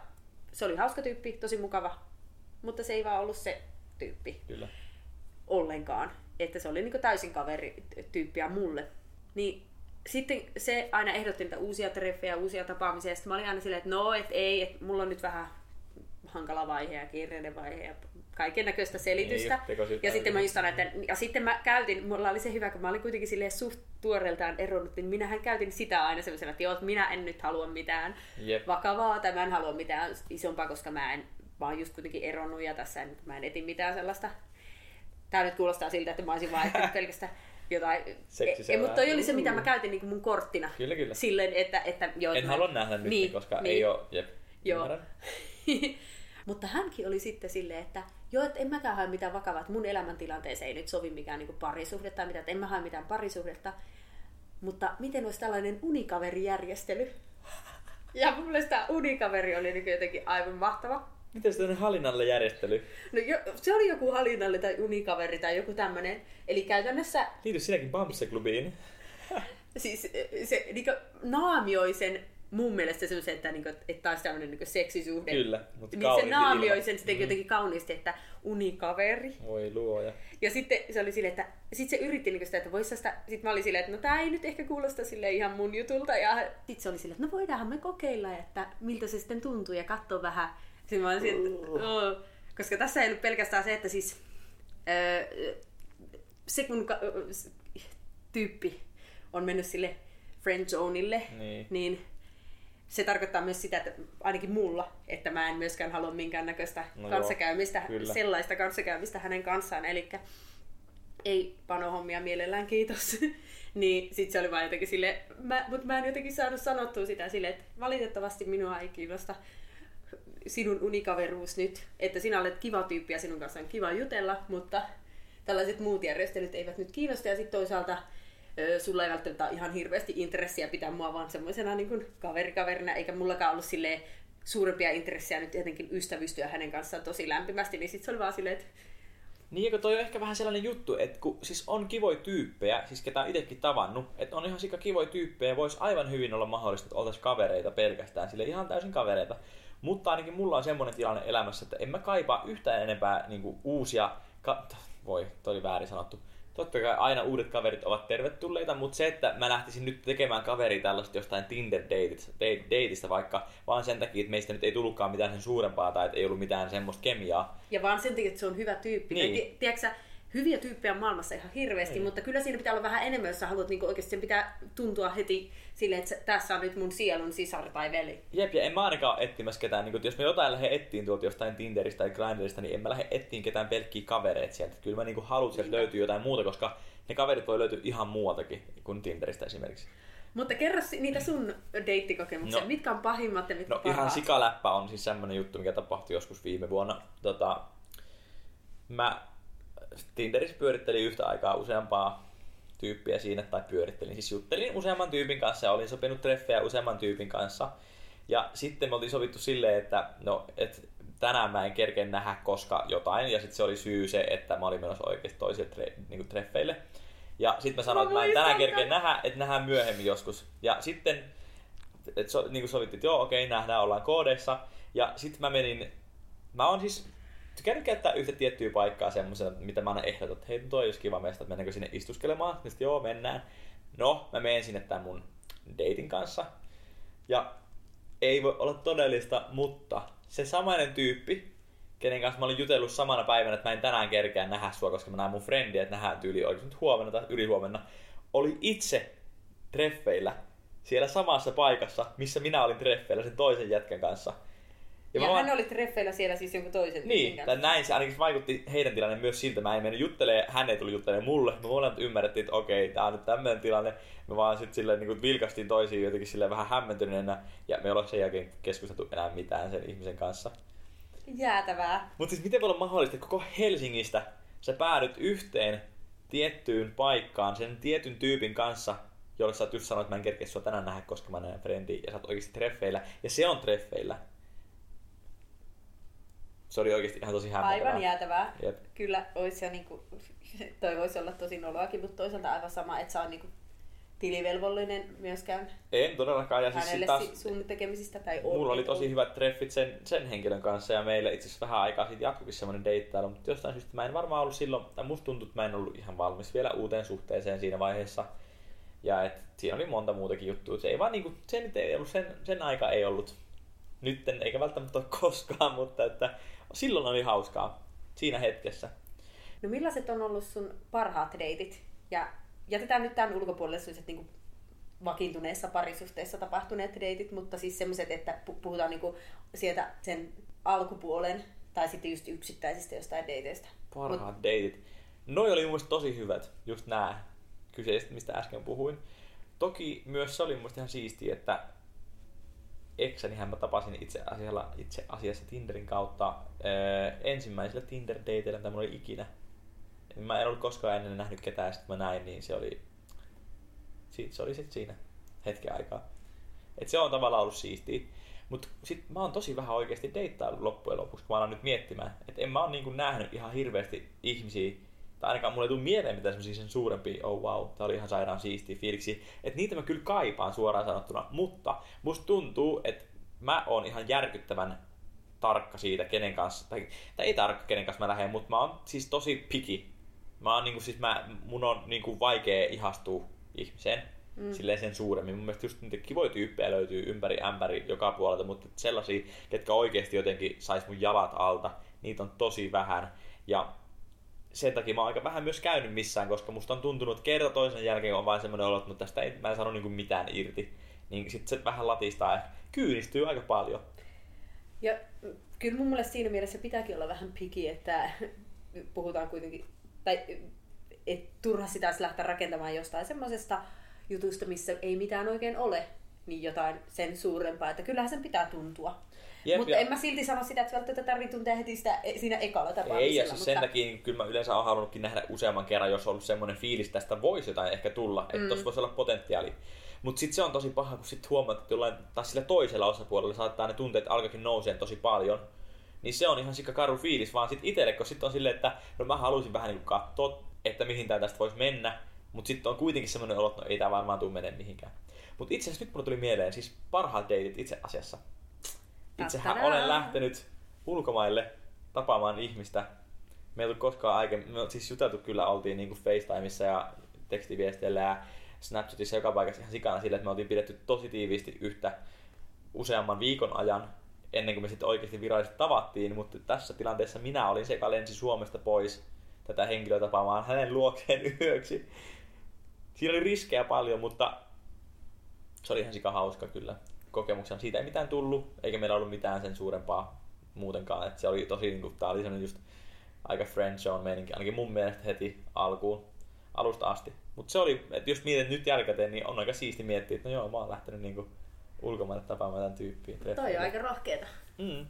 Speaker 3: se oli hauska tyyppi, tosi mukava, mutta se ei vaan ollut se tyyppi
Speaker 2: Kyllä.
Speaker 3: ollenkaan. Että se oli niinku täysin kaverityyppiä mulle. Niin sitten se aina ehdotti niitä uusia treffejä, uusia tapaamisia. Ja sitten mä olin aina silleen, että no, et ei, että mulla on nyt vähän hankala vaihe ja kiireinen vaihe ja kaiken näköistä selitystä.
Speaker 2: Niin,
Speaker 3: ja sitten mä just sanoin, että ja sitten mä käytin, mulla oli se hyvä, kun mä olin kuitenkin silleen suht tuoreeltaan eronnut, niin minähän käytin sitä aina semmoisena, että joo, minä en nyt halua mitään
Speaker 2: Jep.
Speaker 3: vakavaa tai mä en halua mitään isompaa, koska mä en, mä oon just kuitenkin eronnut ja tässä en, mä en eti mitään sellaista. Tää nyt kuulostaa siltä, että mä olisin vaan pelkästään jotain.
Speaker 2: Seksisellä.
Speaker 3: Ei, mutta toi oli se, mitä mä käytin niin mun korttina.
Speaker 2: Kyllä, kyllä.
Speaker 3: Silleen, että, että joo,
Speaker 2: En
Speaker 3: mä-
Speaker 2: halua nähdä nyt,
Speaker 3: Niin,
Speaker 2: koska
Speaker 3: niin.
Speaker 2: ei ole... Jep.
Speaker 3: Joo. Mutta hänkin oli sitten silleen, että joo, että en mäkään hae mitään vakavaa, että mun elämäntilanteeseen ei nyt sovi mikään niin parisuhde tai mitään, että en mä hae mitään parisuhdetta. Mutta miten olisi tällainen unikaverijärjestely? Ja mun mielestä tämä unikaveri oli niin jotenkin aivan mahtava.
Speaker 2: Miten se tämmöinen hallinnalle järjestely?
Speaker 3: No jo, se oli joku hallinnalle tai unikaveri tai joku tämmönen. Eli käytännössä
Speaker 2: Liity sinäkin Bamse-klubiin.
Speaker 3: siis se niin naamioi sen mun mielestä semmoisen, että, niin kuin, että taas tämmöinen niin seksisuhde.
Speaker 2: Kyllä, mutta
Speaker 3: niin se naamioi sen sitten jotenkin kauniisti, että unikaveri.
Speaker 2: Voi luoja.
Speaker 3: Ja sitten se oli silleen, että sit se yritti niinku sitä, että vois sitä, sit mä olin silleen, että no tää ei nyt ehkä kuulosta sille ihan mun jutulta. Ja sit se oli silleen, että no voidaanhan me kokeilla, että miltä se sitten tuntuu ja katsoa vähän. Sitten mä olin silleen, että, "Oo." koska tässä ei ollut pelkästään se, että siis öö, se kun ka- tyyppi on mennyt sille friend zoneille,
Speaker 2: Niin.
Speaker 3: niin se tarkoittaa myös sitä, että ainakin mulla, että mä en myöskään halua minkäännäköistä
Speaker 2: No joo,
Speaker 3: kanssakäymistä,
Speaker 2: kyllä.
Speaker 3: sellaista kanssakäymistä hänen kanssaan. Eli ei panohommia mielellään, kiitos. niin sit se oli vaan jotenkin sille, mä, mutta mä en jotenkin saanut sanottua sitä silleen, että valitettavasti minua ei kiinnosta sinun unikaveruus nyt, että sinä olet kiva tyyppi ja sinun kanssa on kiva jutella, mutta tällaiset muut järjestelyt eivät nyt kiinnosta ja sitten toisaalta sulla ei välttämättä ole ihan hirveästi intressiä pitää mua vaan semmoisena niin kaverikaverina, eikä mullakaan ollut silleen suurempia intressejä nyt jotenkin ystävystyä hänen kanssaan tosi lämpimästi, niin sitten se oli vaan silleen, että
Speaker 2: niin, kun toi on ehkä vähän sellainen juttu, että kun siis on kivoja tyyppejä, siis ketä on itsekin tavannut, että on ihan sika kivoja tyyppejä, voisi aivan hyvin olla mahdollista, että oltaisiin kavereita pelkästään, sille ihan täysin kavereita. Mutta ainakin mulla on semmoinen tilanne elämässä, että en mä kaipaa yhtään enempää niin uusia, ka- voi, toi oli väärin sanottu, totta kai aina uudet kaverit ovat tervetulleita, mutta se, että mä lähtisin nyt tekemään kaveri tällaista jostain Tinder-dateista vaikka, vaan sen takia, että meistä nyt ei tullutkaan mitään sen suurempaa tai että ei ollut mitään semmoista kemiaa.
Speaker 3: Ja vaan sen takia, että se on hyvä tyyppi. Niin. Tiedätkö, hyviä tyyppejä maailmassa ihan hirveästi, Ei. mutta kyllä siinä pitää olla vähän enemmän, jos sä haluat niin oikeasti sen pitää tuntua heti silleen, että tässä on nyt mun sielun sisar tai veli.
Speaker 2: Jep, ja en mä ainakaan ole etsimässä ketään, niin kun, jos mä jotain lähden ettiin tuolta jostain Tinderistä tai Grinderista, niin en mä lähde ettiin ketään pelkkiä kavereita sieltä. Kyllä mä niin haluan, että löytyy jotain muuta, koska ne kaverit voi löytyä ihan muualtakin kuin Tinderistä esimerkiksi.
Speaker 3: Mutta kerro niitä sun deittikokemuksia. No, mitkä on pahimmat ja mitkä
Speaker 2: No parhaat? ihan sikaläppä on siis semmonen juttu, mikä tapahtui joskus viime vuonna. Tota, mä Tinderissä pyörittelin yhtä aikaa useampaa tyyppiä siinä, tai pyörittelin, siis juttelin useamman tyypin kanssa ja olin sopinut treffejä useamman tyypin kanssa. Ja sitten me oltiin sovittu silleen, että no, et tänään mä en kerkeä nähdä koska jotain, ja sitten se oli syy se, että mä olin menossa oikeasti toisille tre, niin treffeille. Ja sitten mä sanoin, että mä en tänään kerkeä nähdä, että nähdään myöhemmin joskus. Ja sitten et so, niin kuin sovittiin, että joo, okei, nähdään, ollaan koodeissa. Ja sitten mä menin, mä oon siis tykännyt käyttää yhtä tiettyä paikkaa semmoisena, mitä mä aina ehdotan, että hei, toi olisi kiva meistä, että mennäänkö sinne istuskelemaan. Ja sitten joo, mennään. No, mä menen sinne tämän mun dating kanssa. Ja ei voi olla todellista, mutta se samainen tyyppi, kenen kanssa mä olin jutellut samana päivänä, että mä en tänään kerkeä nähdä sua, koska mä näen mun frendiä, että nähdään tyyli oikein nyt huomenna tai ylihuomenna, oli itse treffeillä siellä samassa paikassa, missä minä olin treffeillä sen toisen jätkän kanssa –
Speaker 3: ja, ja hän oli treffeillä siellä siis jonkun toisen
Speaker 2: Niin, tai näin se ainakin vaikutti heidän tilanne myös siltä. Mä en mennyt juttelee, hän ei tullut juttelemaan mulle. Me molemmat ymmärrettiin, että okei, tää on nyt tämmöinen tilanne. Me vaan sitten silleen niin vilkastiin toisiin jotenkin silleen vähän hämmentyneenä. Ja me ollaan sen jälkeen keskusteltu enää mitään sen ihmisen kanssa.
Speaker 3: Jäätävää.
Speaker 2: Mutta siis miten voi olla mahdollista, että koko Helsingistä sä päädyt yhteen tiettyyn paikkaan sen tietyn tyypin kanssa, jolle sä oot just sanonut, että mä en kerkeä sua tänään nähdä, koska mä näen frendi, ja sä oot oikeasti treffeillä, ja se on treffeillä se oli oikeasti ihan tosi hämmentävää.
Speaker 3: Aivan jäätävää. Jep. Kyllä olisi ja niinku, toi voisi olla tosi noloakin, mutta toisaalta aivan sama, että saa niinku tilivelvollinen myöskään
Speaker 2: en todellakaan. Ja
Speaker 3: siis taas, sun tekemisistä. Tai
Speaker 2: mulla oli tosi hyvät treffit sen, sen henkilön kanssa ja meille itse asiassa vähän aikaa sitten jatkuikin semmoinen deittailu, mutta jostain syystä mä en varmaan ollut silloin, tai musta tuntui, että mä en ollut ihan valmis vielä uuteen suhteeseen siinä vaiheessa. Ja et siinä oli monta muutakin juttua. Se ei vaan niinku, sen, ei ollut, sen, sen aika ei ollut nytten, eikä välttämättä ole koskaan, mutta että silloin oli hauskaa siinä hetkessä.
Speaker 3: No millaiset on ollut sun parhaat deitit? Ja jätetään nyt tämän ulkopuolelle sellaiset niin vakiintuneessa parisuhteessa tapahtuneet deitit, mutta siis semmoiset, että puhutaan niin sieltä sen alkupuolen tai sitten just yksittäisistä jostain deiteistä.
Speaker 2: Parhaat Mut... deitit. Noi oli mun tosi hyvät, just nämä kyseiset, mistä äsken puhuin. Toki myös se oli mun ihan siistiä, että eksänihän mä tapasin itse asiassa, itse asiassa Tinderin kautta ää, ensimmäisellä Tinder-dateilla, mitä mulla oli ikinä. Mä en ollut koskaan ennen nähnyt ketään, ja sitten mä näin, niin se oli, se oli sitten siinä hetken aikaa. Et se on tavallaan ollut siistiä. Mutta sit mä oon tosi vähän oikeasti deittaillut loppujen lopuksi, kun mä alan nyt miettimään. Että en mä oon niinku nähnyt ihan hirveästi ihmisiä, tai ainakaan mulle ei tule mieleen mitään semmosia sen suurempia, oh wow, tää oli ihan sairaan siistiä fiiliksi. Että niitä mä kyllä kaipaan suoraan sanottuna, mutta musta tuntuu, että mä oon ihan järkyttävän tarkka siitä, kenen kanssa, tai, tai ei tarkka kenen kanssa mä lähden, mutta mä oon siis tosi piki. Mä oon niinku, siis mä, mun on niinku vaikea ihastua ihmiseen, mm. silleen sen suuremmin. Mun mielestä just niitä kivoja tyyppejä löytyy ympäri ämpäri joka puolelta, mutta sellaisia, ketkä oikeasti jotenkin sais mun jalat alta, niitä on tosi vähän. Ja sen takia mä oon aika vähän myös käynyt missään, koska musta on tuntunut, kerta toisen jälkeen on vain semmoinen olo, että no tästä ei, mä en sano niinku mitään irti. Niin sit se vähän latistaa ja kyynistyy aika paljon.
Speaker 3: Ja kyllä mun mielestä siinä mielessä pitääkin olla vähän piki, että puhutaan kuitenkin, tai et turha sitä lähteä rakentamaan jostain semmoisesta jutusta, missä ei mitään oikein ole, niin jotain sen suurempaa, että kyllähän sen pitää tuntua.
Speaker 2: Jep,
Speaker 3: mutta
Speaker 2: ja-
Speaker 3: en mä silti sano sitä, että välttämättä tarvitsee tuntea heti sitä, siinä ekalla tapaamisella.
Speaker 2: Ei, ja siis
Speaker 3: mutta...
Speaker 2: sen takia niin kyllä mä yleensä olen halunnutkin nähdä useamman kerran, jos on ollut semmoinen fiilis, että tästä voisi jotain ehkä tulla, että mm. tuossa voisi olla potentiaali. Mutta sitten se on tosi paha, kun sitten huomaat, että jollain, taas sillä toisella osapuolella saattaa ne tunteet alkakin nousee tosi paljon. Niin se on ihan sikka karu fiilis, vaan sitten itselle, kun sitten on silleen, että no mä halusin vähän niin katsoa, että mihin tää tästä voisi mennä. Mutta sitten on kuitenkin semmoinen olo, että no ei tää varmaan tule menee mihinkään. Mutta itse asiassa nyt mulle tuli mieleen, siis parhaat deitit itse asiassa. Itsehän olen lähtenyt ulkomaille tapaamaan ihmistä. Me ei ollut koskaan aiemmin, me siis juteltu kyllä, oltiin niinku FaceTimeissa ja tekstiviesteillä ja Snapchatissa joka paikassa ihan sikana sille, että me oltiin pidetty tosi tiiviisti yhtä useamman viikon ajan ennen kuin me sitten oikeasti virallisesti tavattiin, mutta tässä tilanteessa minä olin se, joka lensi Suomesta pois tätä henkilöä tapaamaan hänen luokseen yöksi. Siinä oli riskejä paljon, mutta se oli ihan sika hauska kyllä kokemuksena. Siitä ei mitään tullut, eikä meillä ollut mitään sen suurempaa muutenkaan. Et se oli tosi, niin kuin, tää oli just aika friend zone meininki, ainakin mun mielestä heti alkuun, alusta asti. Mutta se oli, että jos mietin nyt jälkikäteen, niin on aika siisti miettiä, että no joo, mä oon lähtenyt niinku ulkomaille tapaamaan tämän tyyppiä.
Speaker 3: Toi on aika rohkeeta.
Speaker 2: Mm.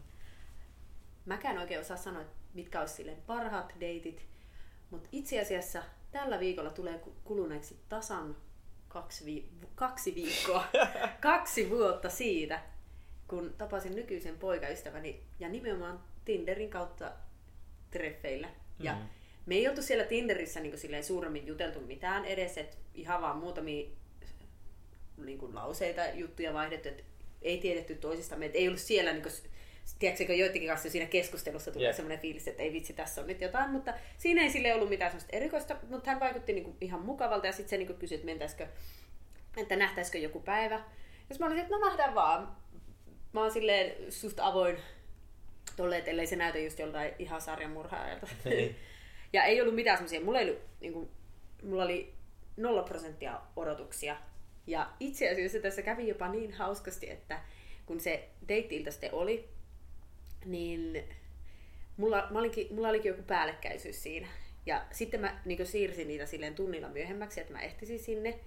Speaker 3: Mäkään oikein osaa sanoa, mitkä olisi silleen parhaat deitit, mutta itse asiassa tällä viikolla tulee ku- kuluneeksi tasan kaksi, vi- kaksi viikkoa, kaksi vuotta siitä, kun tapasin nykyisen poikaystäväni ja nimenomaan Tinderin kautta treffeillä. Ja
Speaker 2: Mm.
Speaker 3: me ei oltu siellä Tinderissä niin silleen suuremmin juteltu mitään edes, että ihan vaan muutamia niin kuin lauseita, juttuja vaihdettu, että ei tiedetty toisistamme, että ei ollut siellä niin kuin, tiedätkö, kun joidenkin kanssa siinä keskustelussa
Speaker 2: Jep.
Speaker 3: yeah. semmoinen fiilis, että ei vitsi, tässä on nyt jotain, mutta siinä ei sille ollut mitään semmoista erikoista, mutta hän vaikutti niin kuin ihan mukavalta ja sitten se niin kuin kysyi, että mentäisikö, että nähtäisikö joku päivä. Jos mä olisin, että no nähdään vaan. Mä oon silleen suht avoin tolle, että ellei se näytä just joltain ihan sarjamurhaajalta.
Speaker 2: Niin.
Speaker 3: ja ei ollut mitään semmoisia, mulla, ei ollut, niin kuin, mulla oli nolla prosenttia odotuksia. Ja itse asiassa tässä kävi jopa niin hauskasti, että kun se deitti sitten oli, niin mulla, mä olinkin, mulla olikin joku päällekkäisyys siinä. Ja sitten mä niin siirsin niitä silleen tunnilla myöhemmäksi, että mä ehtisin sinne.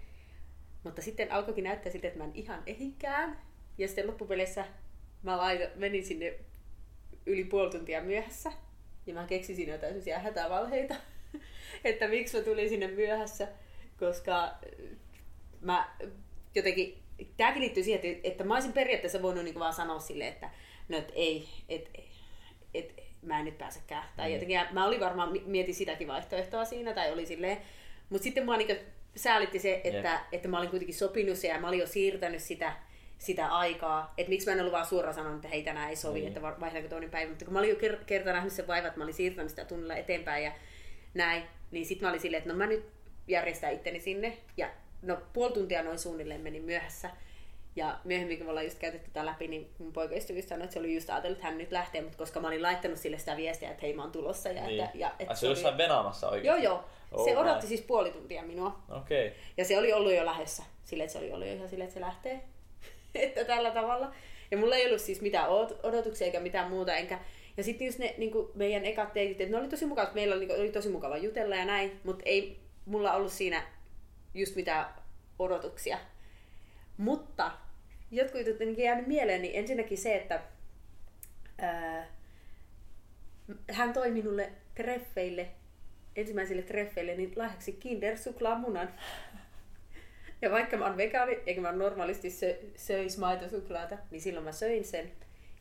Speaker 3: Mutta sitten alkoikin näyttää siltä, että mä en ihan ehikään. Ja sitten loppupeleissä mä laitoin, menin sinne yli puoli tuntia myöhässä. Ja mä keksisin jotain sellaisia hätävalheita, että miksi mä tulin sinne myöhässä. Koska mä jotenkin, tämäkin liittyy siihen, että, että mä olisin periaatteessa voinut niin vaan sanoa silleen, että no et ei, et, et, mä en nyt pääsekään. Tai
Speaker 2: Mm.
Speaker 3: jotenkin, mä olin varmaan, mi- mietin sitäkin vaihtoehtoa siinä, tai oli silleen, mutta sitten mua niin säälitti se, että,
Speaker 2: Jep.
Speaker 3: että mä olin kuitenkin sopinut se ja mä olin jo siirtänyt sitä, sitä aikaa. Että miksi mä en ollut vaan suoraan sanonut, että hei tänään ei sovi,
Speaker 2: Niin.
Speaker 3: että va- vaihdaanko toinen päivä. Mutta kun mä olin jo ker- kerta nähnyt sen vaivan, että mä olin siirtänyt sitä tunnilla eteenpäin ja näin, niin sitten mä olin silleen, että no mä nyt järjestän itteni sinne. Ja no puoli tuntia noin suunnilleen meni myöhässä. Ja myöhemmin, kun me ollaan just käytetty tätä läpi, niin mun poikaystävyys sanoi, että se oli just ajatellut, että hän nyt lähtee, mutta koska mä olin laittanut sille sitä viestiä, että hei mä oon tulossa. Ja,
Speaker 2: Niin.
Speaker 3: että, ja,
Speaker 2: Ai,
Speaker 3: että
Speaker 2: se oli jossain venaamassa
Speaker 3: Joo,
Speaker 2: oikeesti?
Speaker 3: joo.
Speaker 2: Oh,
Speaker 3: se odotti siis puoli tuntia minua.
Speaker 2: Okei. Okay.
Speaker 3: Ja se oli ollut jo lähdössä. Silleen, että se oli ollut jo ihan silleen, että se lähtee. että tällä tavalla. Ja mulla ei ollut siis mitään odot- odotuksia eikä mitään muuta. Enkä... Ja sitten just ne niin meidän ekat deitit, että ne oli tosi mukavat. Meillä oli, oli tosi mukava jutella ja näin. Mutta ei mulla ollut siinä just mitään odotuksia. Mutta jotkut jutut on jäänyt mieleen, niin ensinnäkin se, että ää, hän toi minulle treffeille, ensimmäisille treffeille, niin lahjaksi Kinder suklaamunan. Ja vaikka mä oon vegaani, eikä mä normaalisti sö, söis maitosuklaata, niin silloin mä söin sen.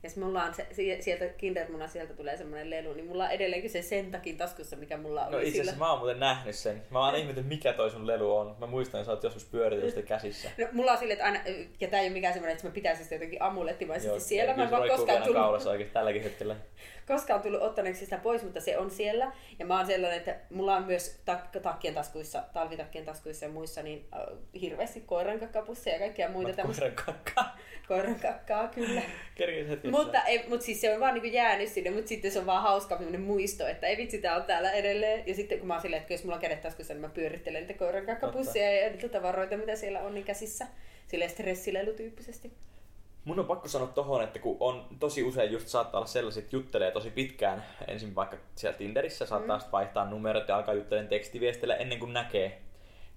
Speaker 3: Ja sitten mulla on se, si- sieltä kindermuna, sieltä tulee semmoinen lelu, niin mulla on edelleenkin se sentakin taskussa, mikä mulla oli
Speaker 2: No itse asiassa mä oon muuten nähnyt sen. Mä oon ihmetellyt, mikä toi sun lelu on. Mä muistan, että sä oot joskus pyöritellyt sitä käsissä.
Speaker 3: No, mulla on silleen, että aina, ja tää ei ole mikään semmoinen, että mä pitäisin sitä jotenkin amulettimaisesti
Speaker 2: Joo,
Speaker 3: siellä. Mä en vaan koskaan tullut,
Speaker 2: kaulassa oikeesti tälläkin hetkellä.
Speaker 3: koskaan tullut ottaneeksi sitä pois, mutta se on siellä. Ja mä oon sellainen, että mulla on myös tak- takkien taskuissa, talvitakkien taskuissa ja muissa, niin äh, hirveästi koiran kakkapusseja ja kaikkia muita tämmöistä.
Speaker 2: koiran kakkaa.
Speaker 3: Koiran kakkaa, kyllä. Mutta, ei, mutta siis se on vaan niin jäänyt sinne, mutta sitten se on vaan hauska muisto, että ei vitsi, tää on täällä edelleen. Ja sitten kun mä oon silleen, että jos mulla on kädet taskussa, niin mä pyörittelen niitä koiran kakkapusseja ja niitä tavaroita, mitä siellä on niin käsissä. Silleen stressilelu tyyppisesti.
Speaker 2: Mun on pakko sanoa tohon, että kun on tosi usein just saattaa olla sellaiset, että juttelee tosi pitkään, ensin vaikka siellä Tinderissä saattaa mm. vaihtaa numerot ja alkaa juttelemaan tekstiviestillä ennen kuin näkee.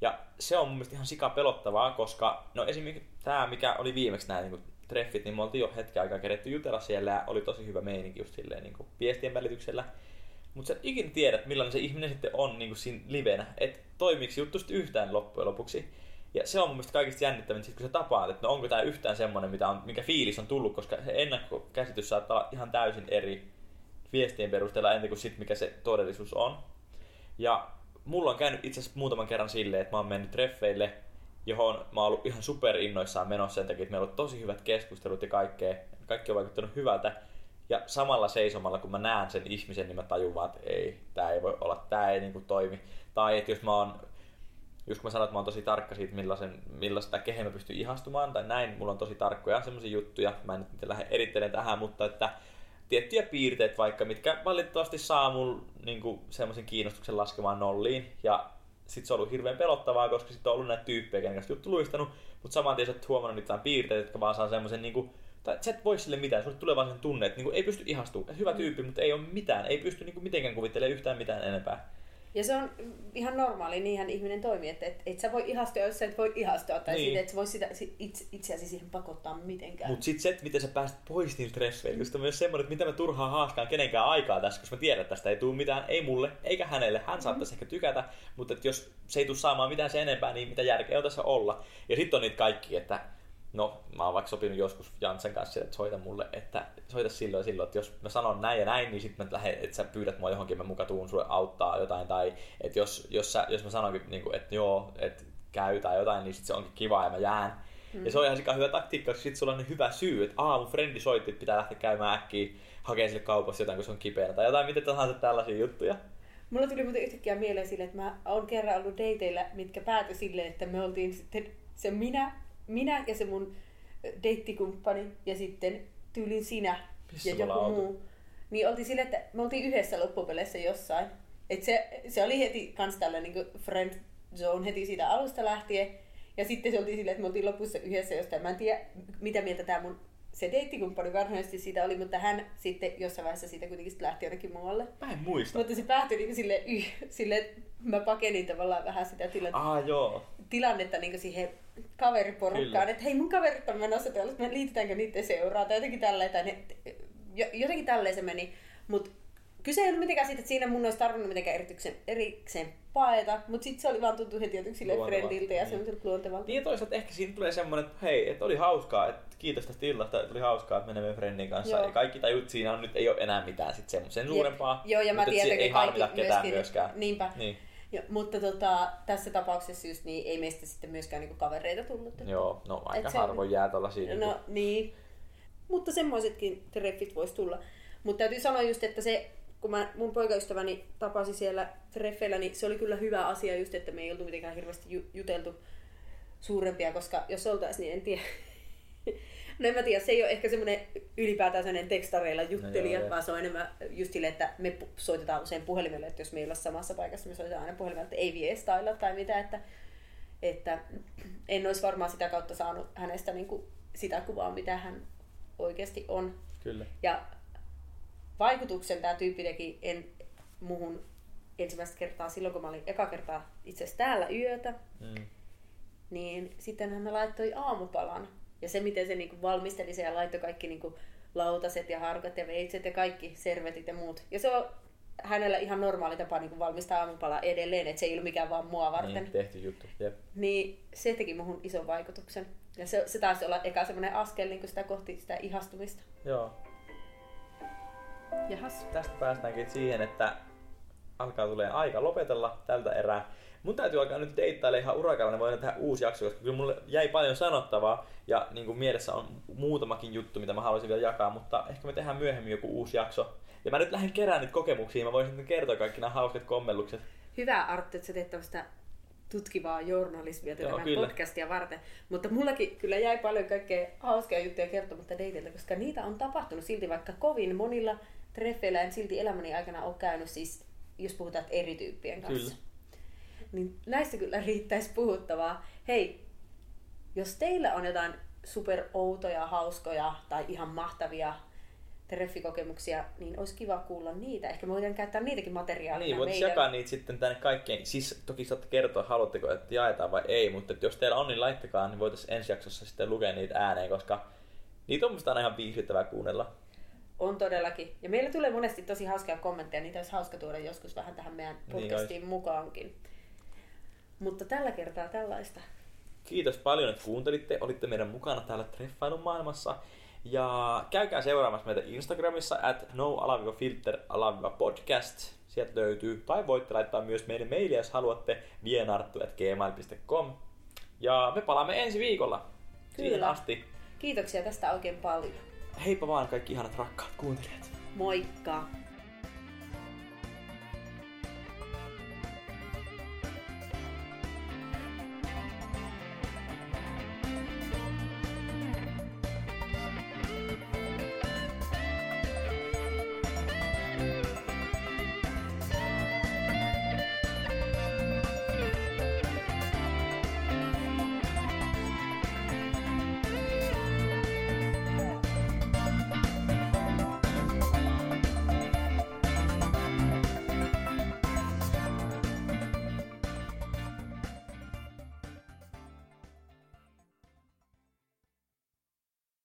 Speaker 2: Ja se on mun mielestä ihan sika pelottavaa, koska no esimerkiksi tämä, mikä oli viimeksi nämä niin treffit, niin me oltiin jo hetken aikaa keretty jutella siellä ja oli tosi hyvä meininki just silleen niin kuin viestien välityksellä. Mutta sä et ikinä tiedät, millainen se ihminen sitten on niin kuin siinä livenä, että toimiiko juttu sitten yhtään loppujen lopuksi. Ja se on mun mielestä kaikista jännittävintä, kun sä tapaat, että no onko tämä yhtään semmoinen, mitä on, mikä fiilis on tullut, koska se ennakkokäsitys saattaa olla ihan täysin eri viestien perusteella ennen kuin sit, mikä se todellisuus on. Ja mulla on käynyt itse asiassa muutaman kerran silleen, että mä oon mennyt treffeille, johon mä oon ollut ihan super innoissaan menossa sen takia, että meillä on ollut tosi hyvät keskustelut ja kaikkea. Kaikki on vaikuttanut hyvältä. Ja samalla seisomalla, kun mä näen sen ihmisen, niin mä tajun vaan, että ei, tää ei voi olla, tää ei niinku toimi. Tai että jos mä oon just kun mä sanoin, että mä oon tosi tarkka siitä, millaisen, millaista kehen mä pystyn ihastumaan tai näin, mulla on tosi tarkkoja semmoisia juttuja, mä en nyt lähde erittelemään tähän, mutta että tiettyjä piirteitä vaikka, mitkä valitettavasti saa mun niin semmoisen kiinnostuksen laskemaan nolliin. Ja sit se on ollut hirveän pelottavaa, koska sitten on ollut näitä tyyppejä, kenen kanssa juttu luistanut, mutta saman tien sä oot huomannut niitä piirteitä, jotka vaan saa semmoisen niin tai sä et voi sille mitään, sulle tulee vaan sen tunne, että niin kuin, ei pysty ihastumaan. Hyvä tyyppi, mutta ei ole mitään, ei pysty niin kuin, mitenkään kuvittelemaan yhtään mitään enempää.
Speaker 3: Ja se on ihan normaali, niinhän ihminen toimii, että et, et sä voi ihastua, jos sä et voi ihastua, tai niin. siitä, et sä voi sitä, itse, itseäsi siihen pakottaa mitenkään.
Speaker 2: Mutta sitten se, että miten sä pääset pois niiltä treffeiltä, just on myös semmoinen, että mitä mä turhaan haaskaan kenenkään aikaa tässä, koska mä tiedän, että tästä ei tule mitään, ei mulle, eikä hänelle. Hän saattaisi mm. ehkä tykätä, mutta että jos se ei tule saamaan mitään sen enempää, niin mitä järkeä on tässä olla. Ja sitten on niitä kaikki, että no mä oon vaikka sopinut joskus Jansen kanssa, että soita mulle, että soita silloin silloin, että jos mä sanon näin ja näin, niin sitten mä lähden, että sä pyydät mua johonkin, mä muka tuun sulle auttaa jotain, tai että jos, jos, sä, jos mä sanonkin, niin kuin, että joo, että käy tai jotain, niin sitten se onkin kiva ja mä jään. Mm. Ja se on ihan hyvä taktiikka, koska sitten sulla on hyvä syy, että aa mun frendi soitti, että pitää lähteä käymään äkkiä hakemaan sille kaupassa jotain, kun se on kipeänä tai jotain, miten tahansa tällaisia juttuja.
Speaker 3: Mulla tuli muuten yhtäkkiä mieleen sille, että mä oon kerran ollut dateilla, mitkä päätyi silleen, että me oltiin sitten se minä, minä ja se mun deittikumppani ja sitten tyylin sinä Missä ja joku muu. Niin oltiin sille, että me oltiin yhdessä loppupeleissä jossain. Et se, se oli heti kans tällainen niin friend zone heti siitä alusta lähtien. Ja sitten se oltiin silleen, että me oltiin lopussa yhdessä jostain. Mä en tiedä, mitä mieltä tämä mun se deittikumppani varsinaisesti siitä oli, mutta hän sitten jossain vaiheessa siitä kuitenkin lähti jonnekin muualle.
Speaker 2: Mä en muista.
Speaker 3: Mutta se päättyi niin sille, yh, sille, mä pakenin tavallaan vähän sitä tilannetta,
Speaker 2: ah, joo.
Speaker 3: tilannetta niin siihen kaveriporukkaan, että hei mun kaverit on menossa täällä, me liitetäänkö niiden seuraa tai jotenkin tälleen, tai ne, jotenkin tälleen se meni. Mutta kyse ei ollut mitenkään siitä, että siinä mun olisi tarvinnut mitenkään erikseen, erikseen paeta, mutta sitten se oli vaan tuntu heti jotenkin sille friendiltä ja niin. semmoiselta luontevalta.
Speaker 2: Niin toisaalta ehkä siinä tulee semmoinen, että hei, että oli hauskaa, että kiitos tästä illasta, että oli hauskaa, että menemme friendin kanssa. Joo. Ja kaikki tajut siinä on nyt ei ole enää mitään sit sen, sen suurempaa.
Speaker 3: Joo, ja mä tiedän,
Speaker 2: että kaikki myöskin. myöskään.
Speaker 3: Niinpä. Niin. Jo, mutta tota, tässä tapauksessa just niin ei meistä sitten myöskään niinku kavereita tullut. Että,
Speaker 2: Joo, no aika harvoin jää tuollaisia.
Speaker 3: No niinku... niin. Mutta semmoisetkin treffit voisi tulla. Mutta täytyy sanoa just, että se, kun mä mun poikaystäväni tapasi siellä treffeillä, niin se oli kyllä hyvä asia just, että me ei oltu mitenkään hirveästi juteltu suurempia, koska jos oltaisiin, niin en tiedä. No en mä tiedä, se ei ole ehkä semmoinen ylipäätään semmoinen tekstareilla juttelija, no joo, vaan se on enemmän just sille, että me soitetaan usein puhelimelle, että jos me ei olla samassa paikassa, me soitetaan aina puhelimelle, että ei viestailla tai mitä, että, että en olisi varmaan sitä kautta saanut hänestä niin kuin sitä kuvaa, mitä hän oikeasti on.
Speaker 2: Kyllä.
Speaker 3: Ja vaikutuksen tämä tyyppi teki en, muhun ensimmäistä kertaa silloin, kun mä olin eka kertaa itse asiassa täällä yötä, mm. niin sitten hän laittoi aamupalan ja se, miten se niinku valmisteli se ja laittoi kaikki niinku lautaset ja harkat ja veitset ja kaikki servetit ja muut. Ja se on hänellä ihan normaali tapa niin valmistaa aamupalaa edelleen, että se ei ole mikään vaan mua varten. Niin,
Speaker 2: tehty juttu. Jep.
Speaker 3: Niin se teki muhun ison vaikutuksen. Ja se, se taisi olla eka semmoinen askel niin sitä kohti sitä ihastumista.
Speaker 2: Joo.
Speaker 3: Jahas.
Speaker 2: Tästä päästäänkin siihen, että alkaa tulee aika lopetella tältä erää. Mun täytyy alkaa nyt deittailla ihan urakalla, niin voidaan tehdä uusi jakso, koska kyllä mulle jäi paljon sanottavaa ja niin kuin mielessä on muutamakin juttu, mitä mä haluaisin vielä jakaa, mutta ehkä me tehdään myöhemmin joku uusi jakso. Ja mä nyt lähden kerään niitä kokemuksia, mä voisin sitten kertoa kaikki nämä hauskat kommellukset.
Speaker 3: Hyvä Arttu, että sä teet tämmöistä tutkivaa journalismia tätä podcastia varten. Mutta mullakin kyllä jäi paljon kaikkea hauskaa juttuja kertomatta deiteiltä, koska niitä on tapahtunut silti vaikka kovin monilla treffeillä en silti elämäni aikana ole käynyt siis, jos puhutaan eri tyyppien kanssa. Kyllä niin näistä kyllä riittäisi puhuttavaa. Hei, jos teillä on jotain super outoja, hauskoja tai ihan mahtavia treffikokemuksia, niin olisi kiva kuulla niitä. Ehkä me voidaan käyttää niitäkin materiaalina.
Speaker 2: Niin, voitaisiin
Speaker 3: meidän-
Speaker 2: jakaa niitä sitten tänne kaikkeen. Siis toki saatte kertoa, haluatteko, että jaetaan vai ei, mutta että jos teillä on, niin laittakaa, niin voitaisiin ensi jaksossa sitten lukea niitä ääneen, koska niitä on musta aina ihan viihdyttävää kuunnella.
Speaker 3: On todellakin. Ja meillä tulee monesti tosi hauskaa kommentteja, niitä olisi hauska tuoda joskus vähän tähän meidän
Speaker 2: Niin
Speaker 3: podcastiin mukaankin. Mutta tällä kertaa tällaista.
Speaker 2: Kiitos paljon, että kuuntelitte. Olitte meidän mukana täällä Treffailun maailmassa. Ja käykää seuraamassa meitä Instagramissa at no-filter-podcast. Sieltä löytyy. Tai voitte laittaa myös meille mailia, jos haluatte vienarttu.gmail.com. Ja me palaamme ensi viikolla. Siihen
Speaker 3: Kyllä.
Speaker 2: asti.
Speaker 3: Kiitoksia tästä oikein paljon.
Speaker 2: Heippa vaan kaikki ihanat rakkaat kuuntelijat.
Speaker 3: Moikka!